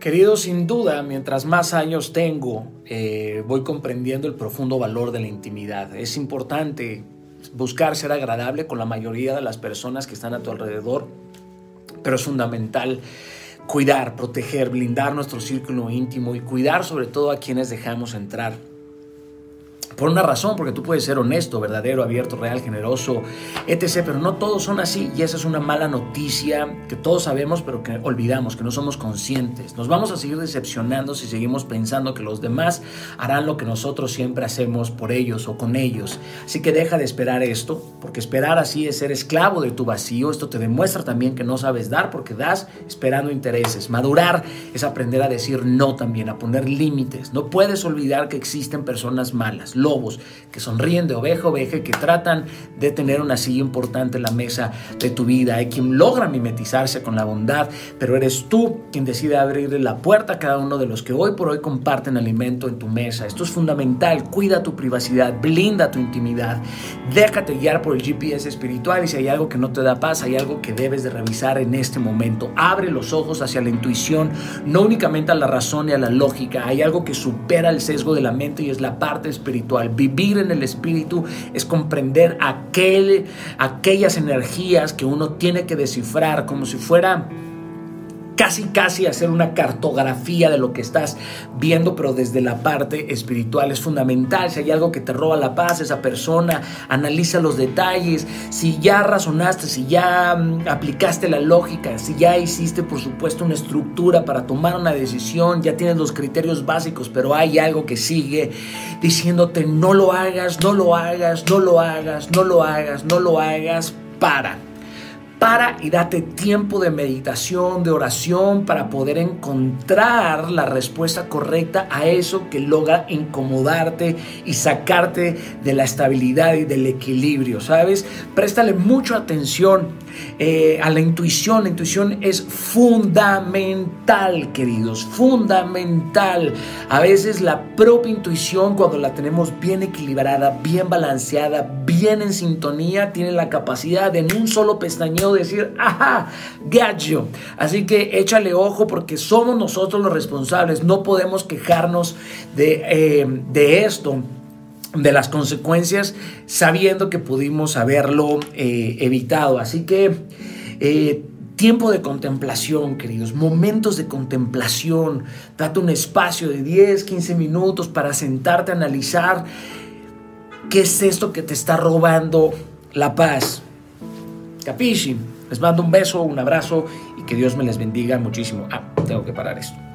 Querido, sin duda, mientras más años tengo, eh, voy comprendiendo el profundo valor de la intimidad. Es importante buscar ser agradable con la mayoría de las personas que están a tu alrededor, pero es fundamental cuidar, proteger, blindar nuestro círculo íntimo y cuidar sobre todo a quienes dejamos entrar por una razón, porque tú puedes ser honesto, verdadero, abierto, real, generoso, etc. Pero no todos son así y esa es una mala noticia que todos sabemos pero que olvidamos, que no somos conscientes. Nos vamos a seguir decepcionando si seguimos pensando que los demás harán lo que nosotros siempre hacemos por ellos o con ellos. Así que deja de esperar esto, porque esperar así es ser esclavo de tu vacío. Esto te demuestra también que no sabes dar porque das esperando intereses. Madurar es aprender a decir no también, a poner límites. No puedes olvidar que existen personas malas lobos que sonríen de oveja a oveja que tratan de tener una silla importante en la mesa de tu vida. Hay quien logra mimetizarse con la bondad, pero eres tú quien decide abrirle la puerta a cada uno de los que hoy por hoy comparten alimento en tu mesa. Esto es fundamental. Cuida tu privacidad, blinda tu intimidad, déjate guiar por el GPS espiritual y si hay algo que no te da paz, hay algo que debes de revisar en este momento. Abre los ojos hacia la intuición, no únicamente a la razón y a la lógica. Hay algo que supera el sesgo de la mente y es la parte espiritual Vivir en el Espíritu es comprender aquel, aquellas energías que uno tiene que descifrar como si fuera casi casi hacer una cartografía de lo que estás viendo, pero desde la parte espiritual es fundamental. Si hay algo que te roba la paz, esa persona, analiza los detalles. Si ya razonaste, si ya mm, aplicaste la lógica, si ya hiciste, por supuesto, una estructura para tomar una decisión, ya tienes los criterios básicos, pero hay algo que sigue diciéndote no lo hagas, no lo hagas, no lo hagas, no lo hagas, no lo hagas, para para y date tiempo de meditación, de oración, para poder encontrar la respuesta correcta a eso que logra incomodarte y sacarte de la estabilidad y del equilibrio, ¿sabes? Préstale mucha atención eh, a la intuición. La intuición es fundamental, queridos, fundamental. A veces la propia intuición, cuando la tenemos bien equilibrada, bien balanceada, bien en sintonía, tiene la capacidad de en un solo pestañeo decir, ajá, gacho. Así que échale ojo porque somos nosotros los responsables. No podemos quejarnos de, eh, de esto de las consecuencias sabiendo que pudimos haberlo eh, evitado. Así que eh, tiempo de contemplación, queridos, momentos de contemplación. Date un espacio de 10, 15 minutos para sentarte a analizar qué es esto que te está robando la paz. Capisci. Les mando un beso, un abrazo y que Dios me les bendiga muchísimo. Ah, tengo que parar esto.